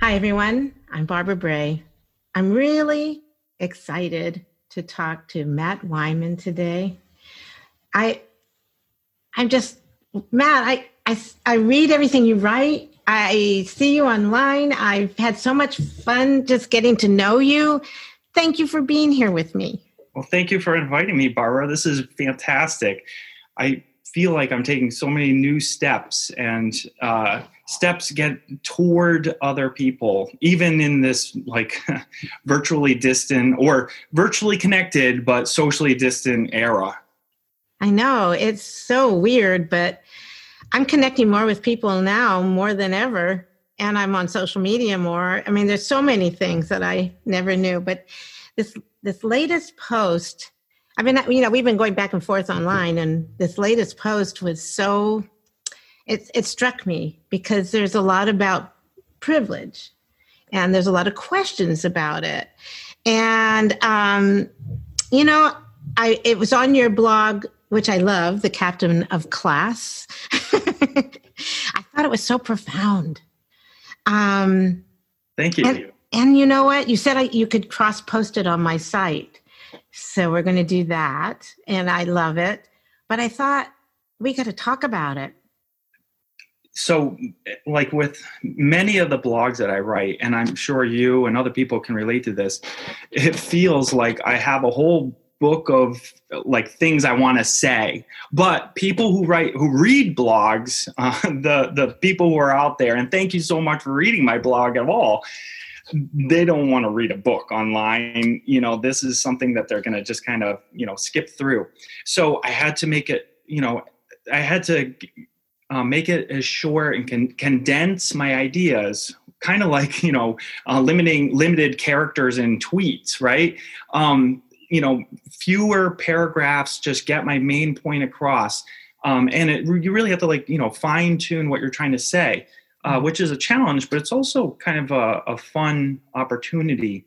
Hi, everyone. I'm Barbara Bray. I'm really excited to talk to Matt Weimann today. I, I'm just, Matt, I, I, I read everything you write. I see you online. I've had so much fun just getting to know you. Thank you for being here with me. Well, thank you for inviting me, Barbara. This is fantastic. I feel like I'm taking so many new steps and uh, steps get toward other people, even in this like virtually distant or virtually connected but socially distant era. I know it's so weird, but I'm connecting more with people now more than ever. And I'm on social media more. I mean, there's so many things that I never knew, but this this latest post I mean, you know, we've been going back and forth online, and this latest post was so it it struck me because there's a lot about privilege, and there's a lot of questions about it, and um, you know, I it was on your blog, which I love, the captain of class. I thought it was so profound. Um, Thank you. And, and you know what? You said I, you could cross post it on my site. So we're going to do that. And I love it. But I thought we got to talk about it. So, like with many of the blogs that I write, and I'm sure you and other people can relate to this, it feels like I have a whole book of like things I want to say. But people who write, who read blogs, uh, the the people who are out there, and thank you so much for reading my blog at all they don't want to read a book online you know this is something that they're going to just kind of you know skip through so i had to make it you know i had to uh, make it as short and can condense my ideas kind of like you know uh, limiting limited characters in tweets right um, you know fewer paragraphs just get my main point across um, and it, you really have to like you know fine tune what you're trying to say uh, mm-hmm. which is a challenge, but it's also kind of a, a fun opportunity.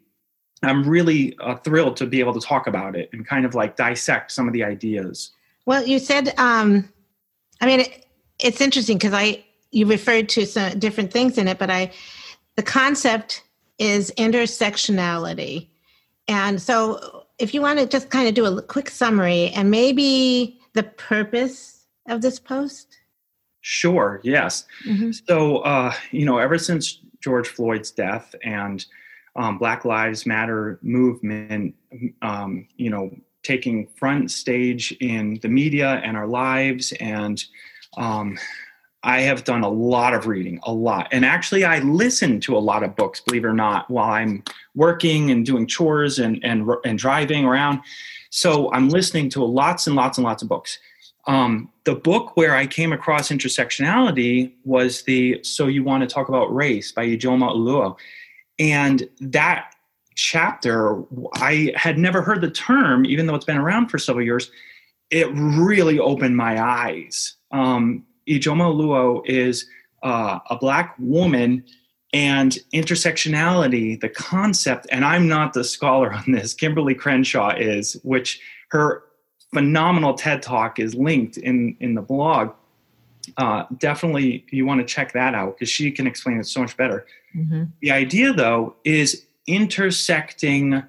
I'm really uh, thrilled to be able to talk about it and kind of like dissect some of the ideas. Well, you said, um, I mean, it, it's interesting because I you referred to some different things in it, but I the concept is intersectionality, and so if you want to just kind of do a quick summary and maybe the purpose of this post. Sure, yes. Mm-hmm. So, uh, you know, ever since George Floyd's death and um, Black Lives Matter movement, um, you know, taking front stage in the media and our lives, and um, I have done a lot of reading, a lot. And actually, I listen to a lot of books, believe it or not, while I'm working and doing chores and, and, and driving around. So I'm listening to lots and lots and lots of books. Um, the book where I came across intersectionality was the So You Want to Talk About Race by Ijeoma Oluo. And that chapter, I had never heard the term, even though it's been around for several years. It really opened my eyes. Um, Ijeoma Oluo is uh, a black woman and intersectionality, the concept, and I'm not the scholar on this, Kimberlé Crenshaw is, which her phenomenal TED talk is linked in in the blog. Uh, definitely, you want to check that out because she can explain it so much better. Mm-hmm. The idea, though, is intersecting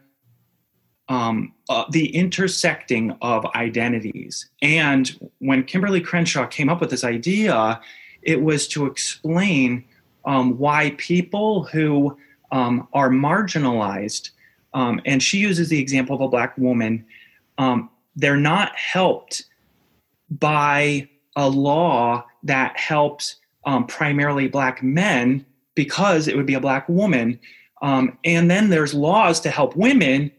um, uh, the intersecting of identities. And when Kimberlé Crenshaw came up with this idea, it was to explain um, why people who um, are marginalized, um, and she uses the example of a black woman, um, they're not helped by a law that helps um, primarily black men because it would be a black woman. And then there's laws to help women.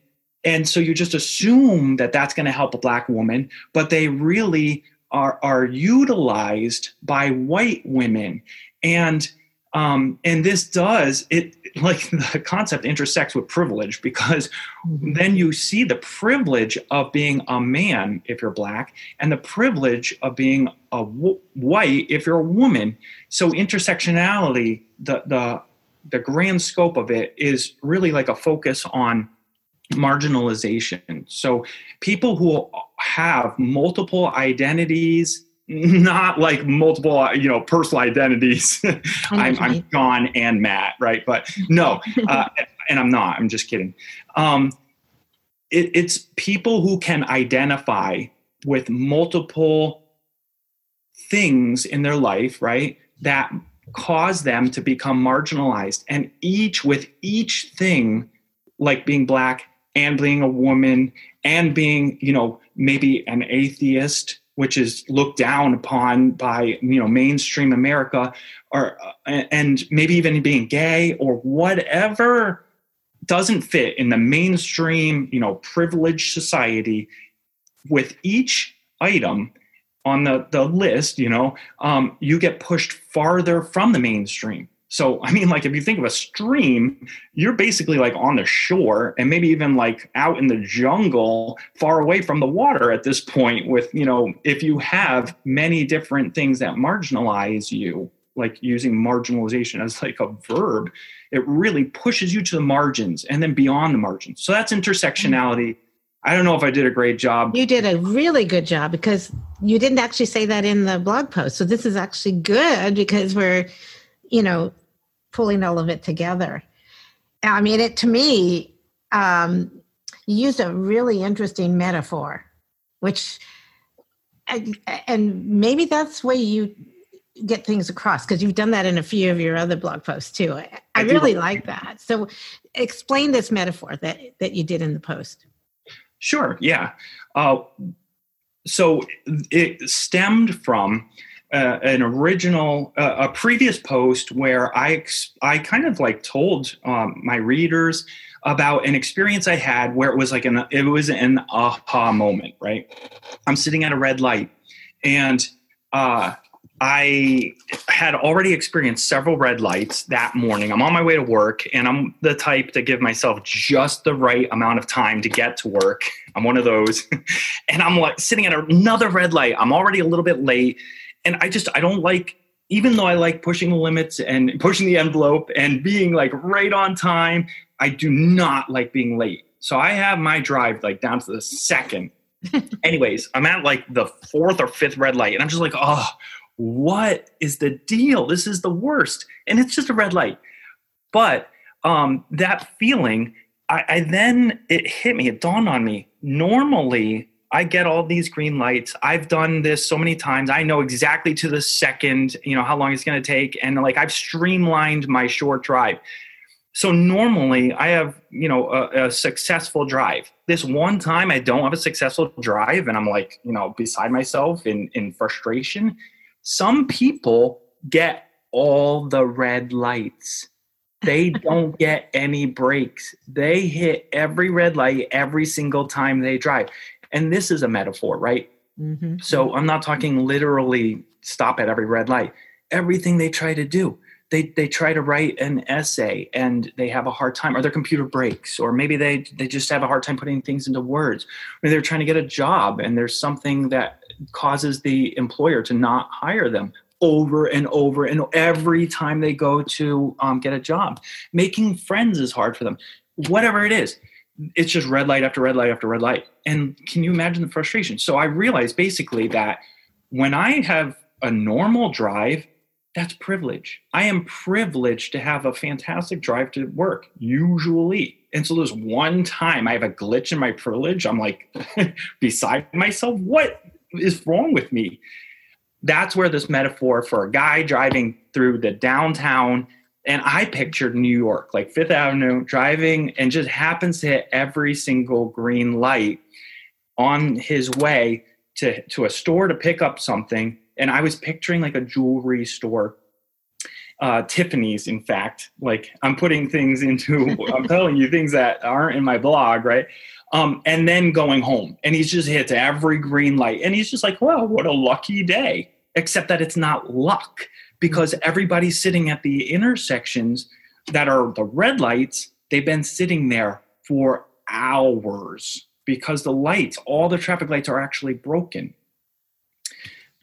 And so you just assume that that's going to help a black woman, but they really are, are utilized by white women. And um, and this does it like the concept intersects with privilege because mm-hmm. then you see the privilege of being a man if you're black and the privilege of being a w- white if you're a woman so intersectionality the the the grand scope of it is really like a focus on marginalization so people who have multiple identities not like multiple, you know, personal identities. I'm, I'm John and Matt, right? But no, uh, and I'm not. I'm just kidding. Um, it, it's people who can identify with multiple things in their life, right? That cause them to become marginalized, and each with each thing, like being black and being a woman and being, you know, maybe an atheist which is looked down upon by you know mainstream America, or uh, and maybe even being gay or whatever doesn't fit in the mainstream you know privileged society. With each item on the the list, you know, um, you get pushed farther from the mainstream. So, I mean, like if you think of a stream, you're basically like on the shore and maybe even like out in the jungle, far away from the water at this point. With, you know, if you have many different things that marginalize you, like using marginalization as like a verb, it really pushes you to the margins and then beyond the margins. So that's intersectionality. I don't know if I did a great job. You did a really good job because you didn't actually say that in the blog post. So this is actually good because we're, you know, pulling all of it together. I mean, it to me, um, you used a really interesting metaphor, which, and maybe that's where you get things across because you've done that in a few of your other blog posts too. I, I really like that. So, explain this metaphor that that you did in the post. Sure. Yeah. Uh, so it stemmed from uh, an original uh, a previous post where I I kind of like told um, my readers about an experience I had where it was like an it was an aha moment. Right, I'm sitting at a red light, and uh, I had already experienced several red lights that morning. I'm on my way to work, and I'm the type to give myself just the right amount of time to get to work. I'm one of those, and I'm like sitting at another red light. I'm already a little bit late and I just I don't like even though I like pushing the limits and pushing the envelope and being like right on time, I do not like being late. So I have my drive like down to the second. Anyways, I'm at like the fourth or fifth red light, and I'm just like, oh, what is the deal? This is the worst. And it's just a red light. But um, that feeling, I, I then it hit me, it dawned on me. Normally, I get all these green lights. I've done this so many times. I know exactly to the second, you know, how long it's going to take. And like I've streamlined my short drive. So normally I have, you know, a, a, successful drive. This one time I don't have a successful drive and I'm like, you know, beside myself in, in frustration. Some people get all the red lights. They don't get any breaks. They hit every red light every single time they drive. And this is a metaphor, right? Mm-hmm. So I'm not talking literally stop at every red light. Everything they try to do, they they try to write an essay and they have a hard time, or their computer breaks, or maybe they they just have a hard time putting things into words, or they're trying to get a job and there's something that causes the employer to not hire them over and over and every time they go to um, get a job. Making friends is hard for them. Whatever it is, it's just red light after red light after red light. And can you imagine the frustration? So I realized basically that when I have a normal drive, that's privilege. I am privileged to have a fantastic drive to work, usually. And so there's one time I have a glitch in my privilege. I'm like beside myself. What is wrong with me? That's where this metaphor for a guy driving through the downtown and I pictured New York, like Fifth Avenue, driving and just happens to hit every single green light on his way to, to a store to pick up something. And I was picturing like a jewelry store, uh, Tiffany's, in fact. Like I'm putting things into, I'm telling you things that aren't in my blog, right? Um, and then going home. And he's just hits every green light. And he's just like, well, what a lucky day. Except that it's not luck because mm-hmm. everybody's sitting at the intersections that are the red lights, they've been sitting there for hours because the lights, all the traffic lights are actually broken.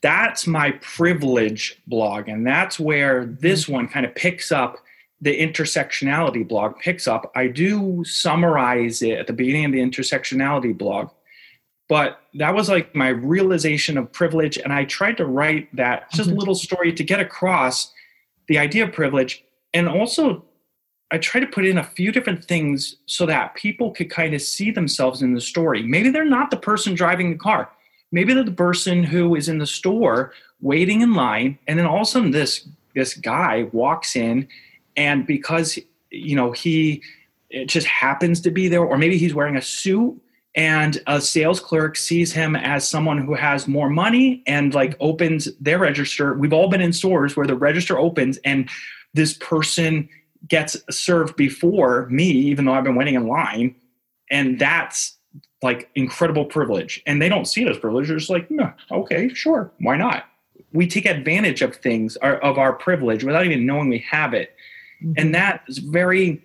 That's my privilege blog, and that's where this mm-hmm. one kind of picks up the intersectionality blog picks up. I do summarize it at the beginning of the intersectionality blog, but that was like my realization of privilege and i tried to write that just mm-hmm. little story to get across the idea of privilege and also i try to put in a few different things so that people could kind of see themselves in the story maybe they're not the person driving the car maybe they're the person who is in the store waiting in line and then all of a sudden this this guy walks in and because you know he it just happens to be there or maybe he's wearing a suit and a sales clerk sees him as someone who has more money and like opens their register. We've all been in stores where the register opens and this person gets served before me even though i've been waiting in line. And that's like incredible privilege. And they don't see it as privilege. They're just like no okay sure. Why not? We take advantage of things of our privilege without even knowing we have it. Mm-hmm. and that is very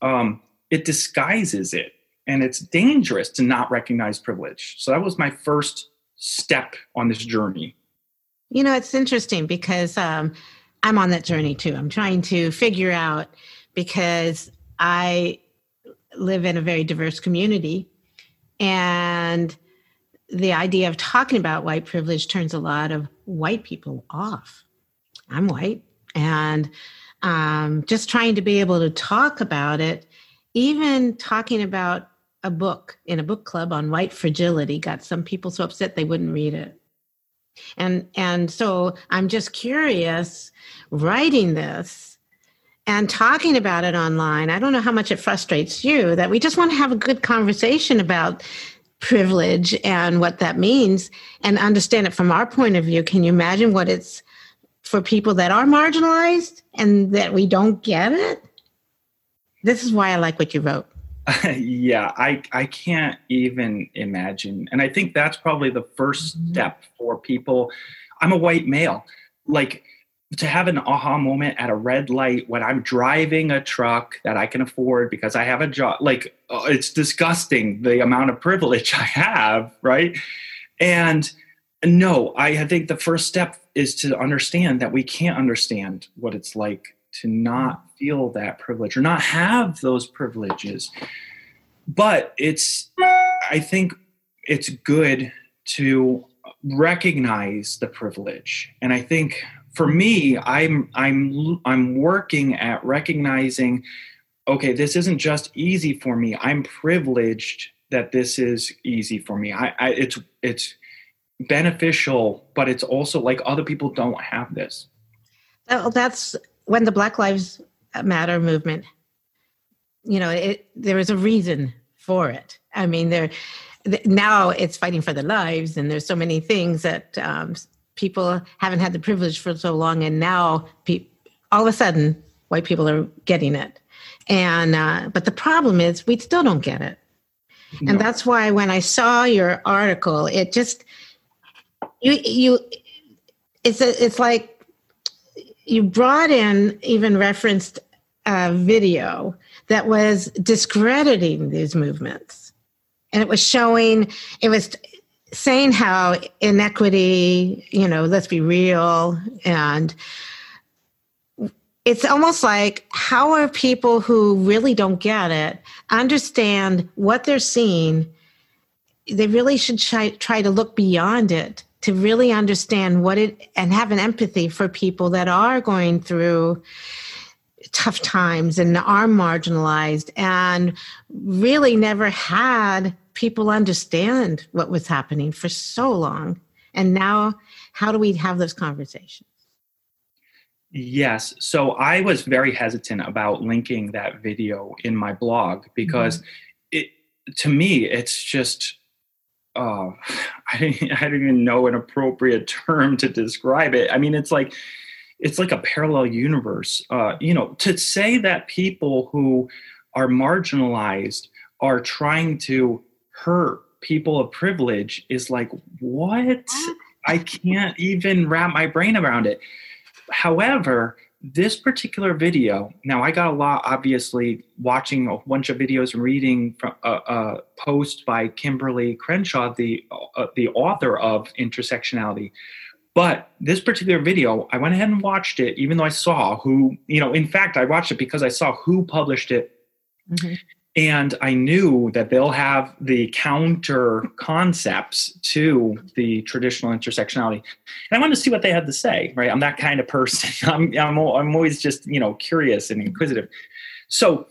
um, it disguises it and it's dangerous to not recognize privilege. So that was my first step on this journey. You know it's interesting because um, i'm on that journey too. I'm trying to figure out because i live in a very diverse community and the idea of talking about white privilege turns a lot of white people off. I'm white and um, just trying to be able to talk about it even talking about a book in a book club on white fragility got some people so upset they wouldn't read it. And and so i'm just curious writing this and talking about it online i don't know how much it frustrates you that we just want to have a good conversation about privilege and what that means and understand it from our point of view. Can you imagine what it's for people that are marginalized and that we don't get it? This is why i like what you wrote yeah, I I can't even imagine. And I think that's probably the first mm-hmm. step for people. I'm a white male. Like to have an aha moment at a red light when I'm driving a truck that I can afford because I have a job. Like uh, it's disgusting the amount of privilege I have, right? And no, I think the first step is to understand that we can't understand what it's like to not feel that privilege or not have those privileges. But it's, I think it's good to recognize the privilege. And I think for me, I'm I'm I'm working at recognizing, okay, this isn't just easy for me. I'm privileged that this is easy for me. I, I it's it's beneficial, but it's also like other people don't have this. Well, that's when the Black Lives Matter movement, you know, it, there was a reason for it. I mean, there now it's fighting for their lives, and there's so many things that um, people haven't had the privilege for so long, and now pe- all of a sudden, white people are getting it. And uh, but the problem is, we still don't get it, no. and that's why when I saw your article, it just you you it's a, it's like you brought in even referenced a video that was discrediting these movements. And it was showing it was saying how inequity you know let's be real and it's almost like how are people who really don't get it understand what they're seeing? They really should try, try to look beyond it to really understand what it and have an empathy for people that are going through tough times and are marginalized and really never had people understand what was happening for so long and now how do we have those conversations yes so i was very hesitant about linking that video in my blog because mm-hmm. it to me it's just uh, I, I don't even know an appropriate term to describe it. I mean, it's like it's like a parallel universe. Uh, you know, to say that people who are marginalized are trying to hurt people of privilege is like what? I can't even wrap my brain around it. However, this particular video now i got a lot obviously watching a bunch of videos and reading from a, a post by Kimberlé crenshaw the uh, the author of intersectionality but this particular video i went ahead and watched it even though i saw who you know in fact i watched it because i saw who published it mm-hmm. and I knew that they'll have the counter concepts to the traditional intersectionality. And I wanted to see what they had to say, right? I'm that kind of person. I'm, I'm, I'm always just, you know, curious and inquisitive. So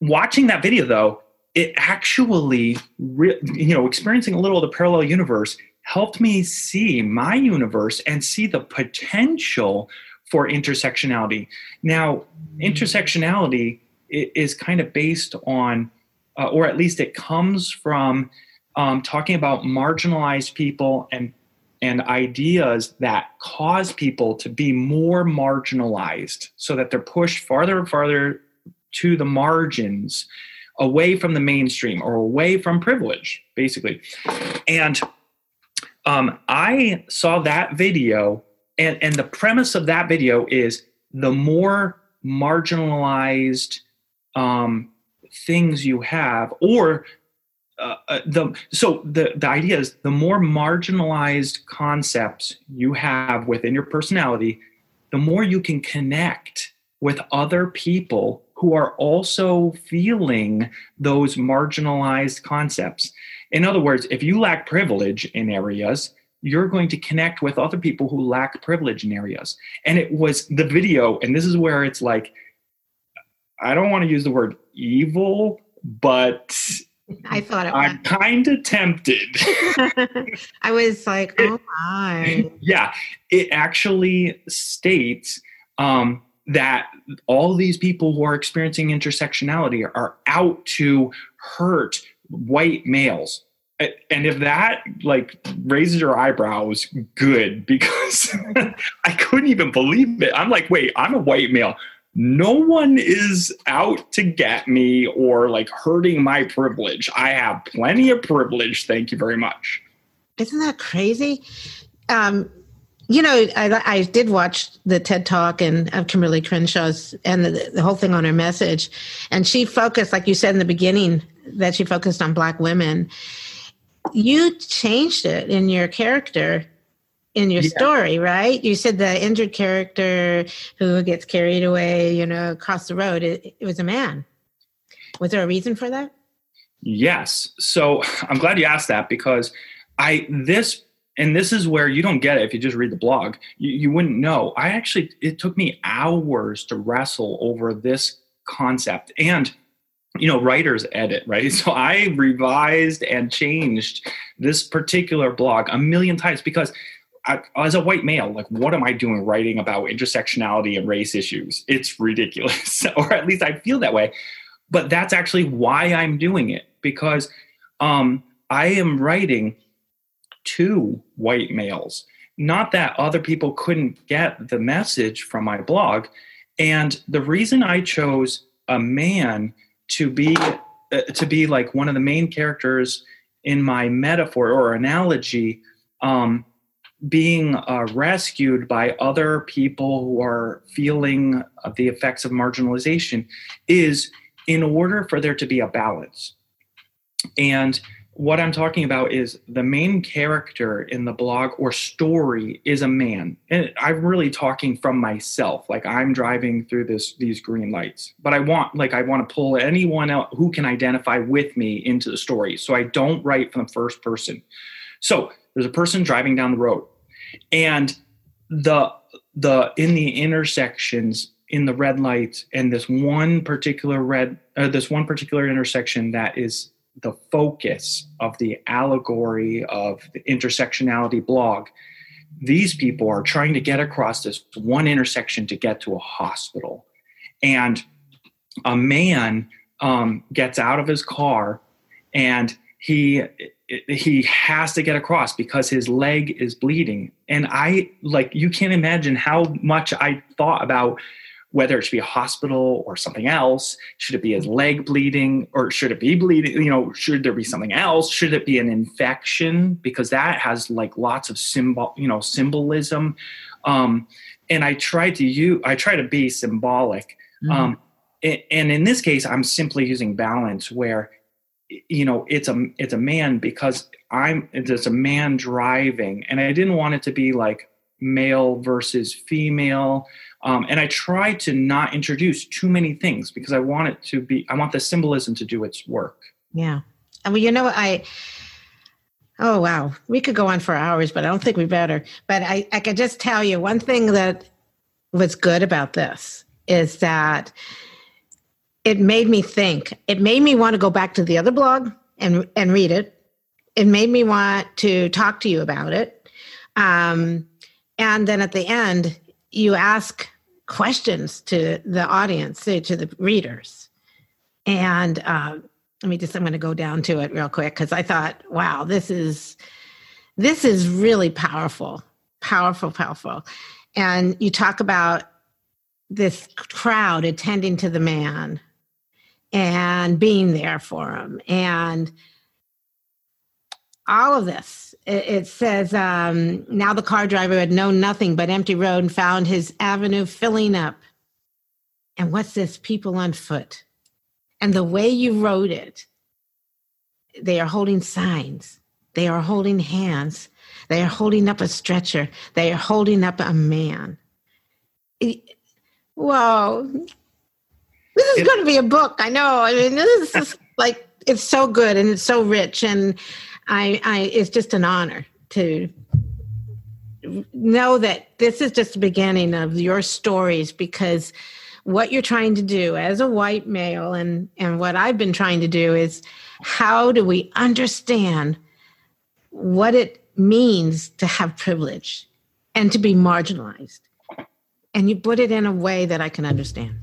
watching that video though, it actually, re- you know, experiencing a little of the parallel universe helped me see my universe and see the potential for intersectionality. Now, intersectionality is kind of based on, uh, or at least it comes from um, talking about marginalized people and and ideas that cause people to be more marginalized so that they're pushed farther and farther to the margins away from the mainstream or away from privilege basically and um, i saw that video and and the premise of that video is the more marginalized um, things you have, or uh, uh, the so the the idea is the more marginalized concepts you have within your personality, the more you can connect with other people who are also feeling those marginalized concepts. In other words, if you lack privilege in areas, you're going to connect with other people who lack privilege in areas. And it was the video, and this is where it's like I don't want to use the word evil, but I thought it I'm kind of tempted. I was like, oh my. Yeah, it actually states um, that all these people who are experiencing intersectionality are out to hurt white males. And if that like raises your eyebrows, good because I couldn't even believe it. I'm like, wait, I'm a white male no one is out to get me or like hurting my privilege. I have plenty of privilege. Thank you very much. Isn't that crazy? Um, you know, I, I, did watch the TED Talk and of Kimberlé Crenshaw's and the, the whole thing on her message, and she focused, like you said in the beginning, that she focused on Black women. You changed it in your character in your yeah. story, right? You said the injured character who gets carried away, you know, across the road, it, it was a man. Was there a reason for that? Yes. So I'm glad you asked that because I, this, and this is where you don't get it if you just read the blog. You, you wouldn't know. I actually, it took me hours to wrestle over this concept. And you know writers edit right so i revised and changed this particular blog a million times because I, as a white male, like what am I doing writing about intersectionality and race issues? It's ridiculous, or at least I feel that way. But that's actually why I'm doing it because um, I am writing to white males. Not that other people couldn't get the message from my blog. And the reason I chose a man to be uh, to be like one of the main characters in my metaphor or analogy um, being uh, rescued by other people who are feeling the effects of marginalization is in order for there to be a balance. And what I'm talking about is the main character in the blog or story is a man. And I'm really talking from myself. Like I'm driving through this these green lights. But I want like I want to pull anyone out who can identify with me into the story. So I don't write from the first person. So there's a person driving down the road and the the in the intersections in the red lights and this one particular red uh, this one particular intersection that is the focus of the allegory of the intersectionality blog these people are trying to get across this one intersection to get to a hospital. And a man um, gets out of his car and he he has to get across because his leg is bleeding. And i like you can't imagine how much i thought about whether it should be a hospital or something else should it be a leg bleeding or should it be bleeding you know should there be something else? Should it be an infection? Because that has like lots of symbol you know symbolism. Um and i try to use, i try to be symbolic. Mm-hmm. um and in this case i'm simply using balance where you know it's a it's a man because i'm it's a man driving. And i didn't want it to be like male versus female. Um, and I try to not introduce too many things because I want it to be, I want the symbolism to do its work. Yeah. I mean, you know, I, oh, wow, we could go on for hours, but I don't think we better. But I, I could just tell you one thing that was good about this is that it made me think. It made me want to go back to the other blog and and read it. It made me want to talk to you about it. Um, and then at the end, you ask questions to the audience, to, to the readers. And uh, let me just, I'm going to go down to it real quick because I thought, wow, this is this is really powerful, powerful, powerful. And you talk about this crowd attending to the man and being there for him and all of this it, says um, now the car driver had known nothing but empty road and found his avenue filling up. And what's this? People on foot. And the way you wrote it they are holding signs. They are holding hands. They are holding up a stretcher. They are holding up a man. It, whoa. This is going to be a book. I know. I mean, this is like it's so good and it's so rich, and I, I, it's just an honor to know that this is just the beginning of your stories because what you're trying to do as a white male and and what I've been trying to do is how do we understand what it means to have privilege and to be marginalized and you put it in a way that I can understand.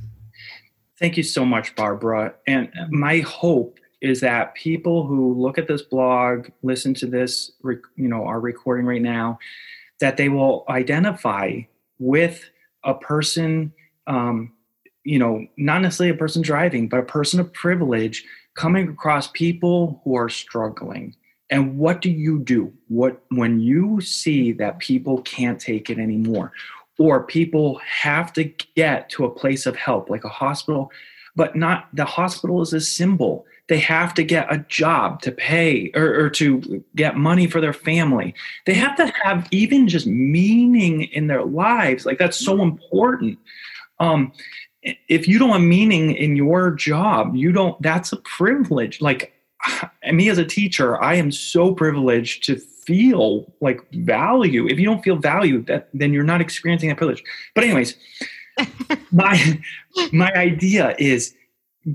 Thank you so much, Barbara. And my hope is that people who look at this blog, listen to this, you know, our recording right now, that they will identify with a person, um, you know, not necessarily a person driving, but a person of privilege coming across people who are struggling. And what do you do? What when you see that people can't take it anymore? or people have to get to a place of help like a hospital but not the hospital is a symbol they have to get a job to pay or, or, to get money for their family they have to have even just meaning in their lives like that's so important um, if you don't have meaning in your job you don't that's a privilege like me as a teacher i am so privileged to feel like value. If you don't feel value, that then you're not experiencing that privilege. But anyways, my my idea is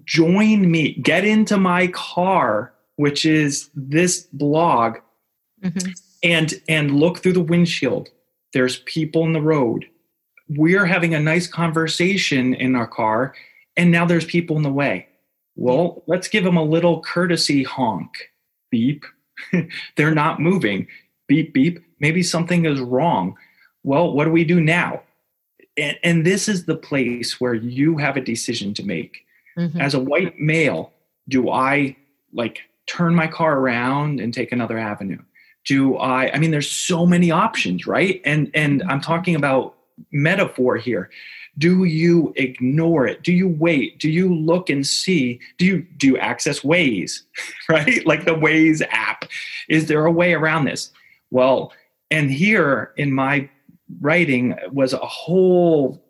join me, get into my car, which is this blog, mm-hmm. and and look through the windshield. There's people in the road. We're having a nice conversation in our car, and now there's people in the way. Well, let's give them a little courtesy honk. Beep, They're not moving. Beep, beep. Maybe something is wrong. Well, what do we do now? And, and this is the place where you have a decision to make. Mm-hmm. As a white male, do I like turn my car around and take another avenue? Do I, I mean, there's so many options, right? And, and I'm talking about metaphor here. Do you ignore it? Do you wait? Do you look and see? Do you do you access Waze right? Like the Waze app. Is there a way around this? Well and here in my writing was a whole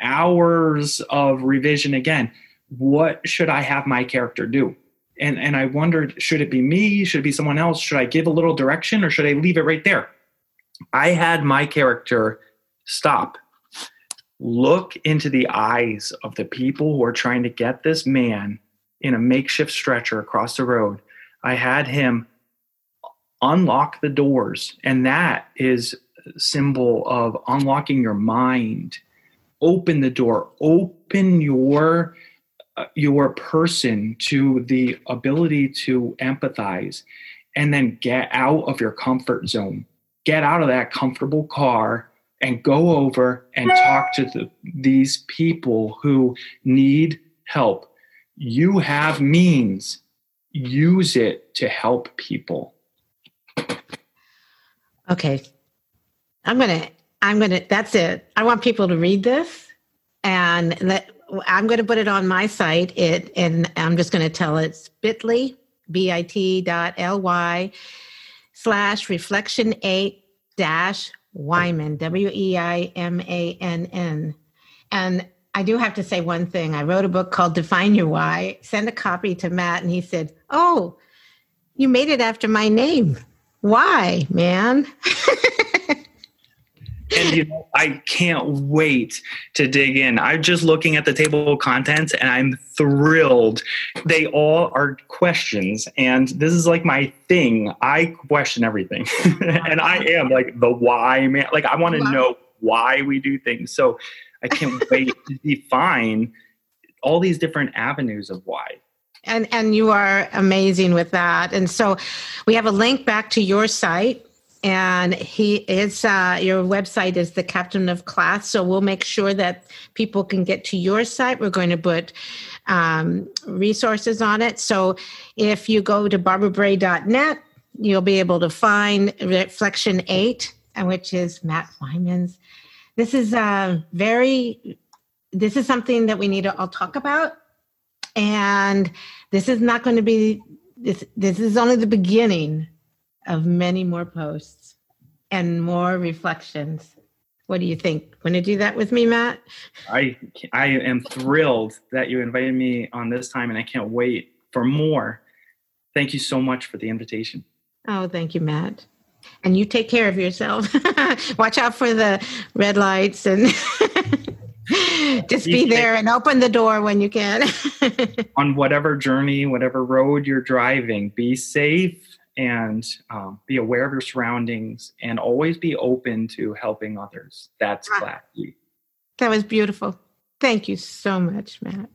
hours of revision again what should i have my character do? And and i wondered should it be me? Should it be someone else? Should i give a little direction or should i leave it right there? I had my character stop look into the eyes of the people who are trying to get this man in a makeshift stretcher across the road. I had him unlock the doors, and that is symbol of unlocking your mind. Open the door, open your Uh, your person to the ability to empathize and then get out of your comfort zone. Get out of that comfortable car and go over and talk to the, these people who need help. You have means, use it to help people. Okay. I'm to, I'm to, that's it. I want people to read this and let, I'm going to put it on my site. It, and I'm just going to tell it bit.ly, bit dot ly slash reflection eight dash Weimann, W E I M A N N. And I do have to say one thing. I wrote a book called Define Your Why, Send a copy to Matt, and he said, Oh, you made it after my name. Why, man? and you know, I can't wait to dig in. I'm just looking at the table of contents and I'm thrilled. They all are questions, and this is like my thing. I question everything, and I am like the why man. Like I want to know why we do things. So I can't wait to define all these different avenues of why and and you are amazing with that and so we have a link back to your site and he is uh, your website is the captain of class. So we'll make sure that people can get to your site. We're going to put um, resources on it. So if you go to barbarabray.net you'll be able to find reflection 8 which is matt weimann's this is a uh, very this is something that we need to all talk about. And this is not going to be this this is only the beginning of many more posts and more reflections. What do you think? Want to do that with me, Matt? I I am thrilled that you invited me on this time, and I can't wait for more. Thank you so much for the invitation. Oh, thank you, Matt. And you take care of yourself. Watch out for the red lights and just be there and open the door when you can. on whatever journey, whatever road you're driving, be safe and um, be aware of your surroundings and always be open to helping others. That's ah, classy. That was beautiful. Thank you so much, Matt.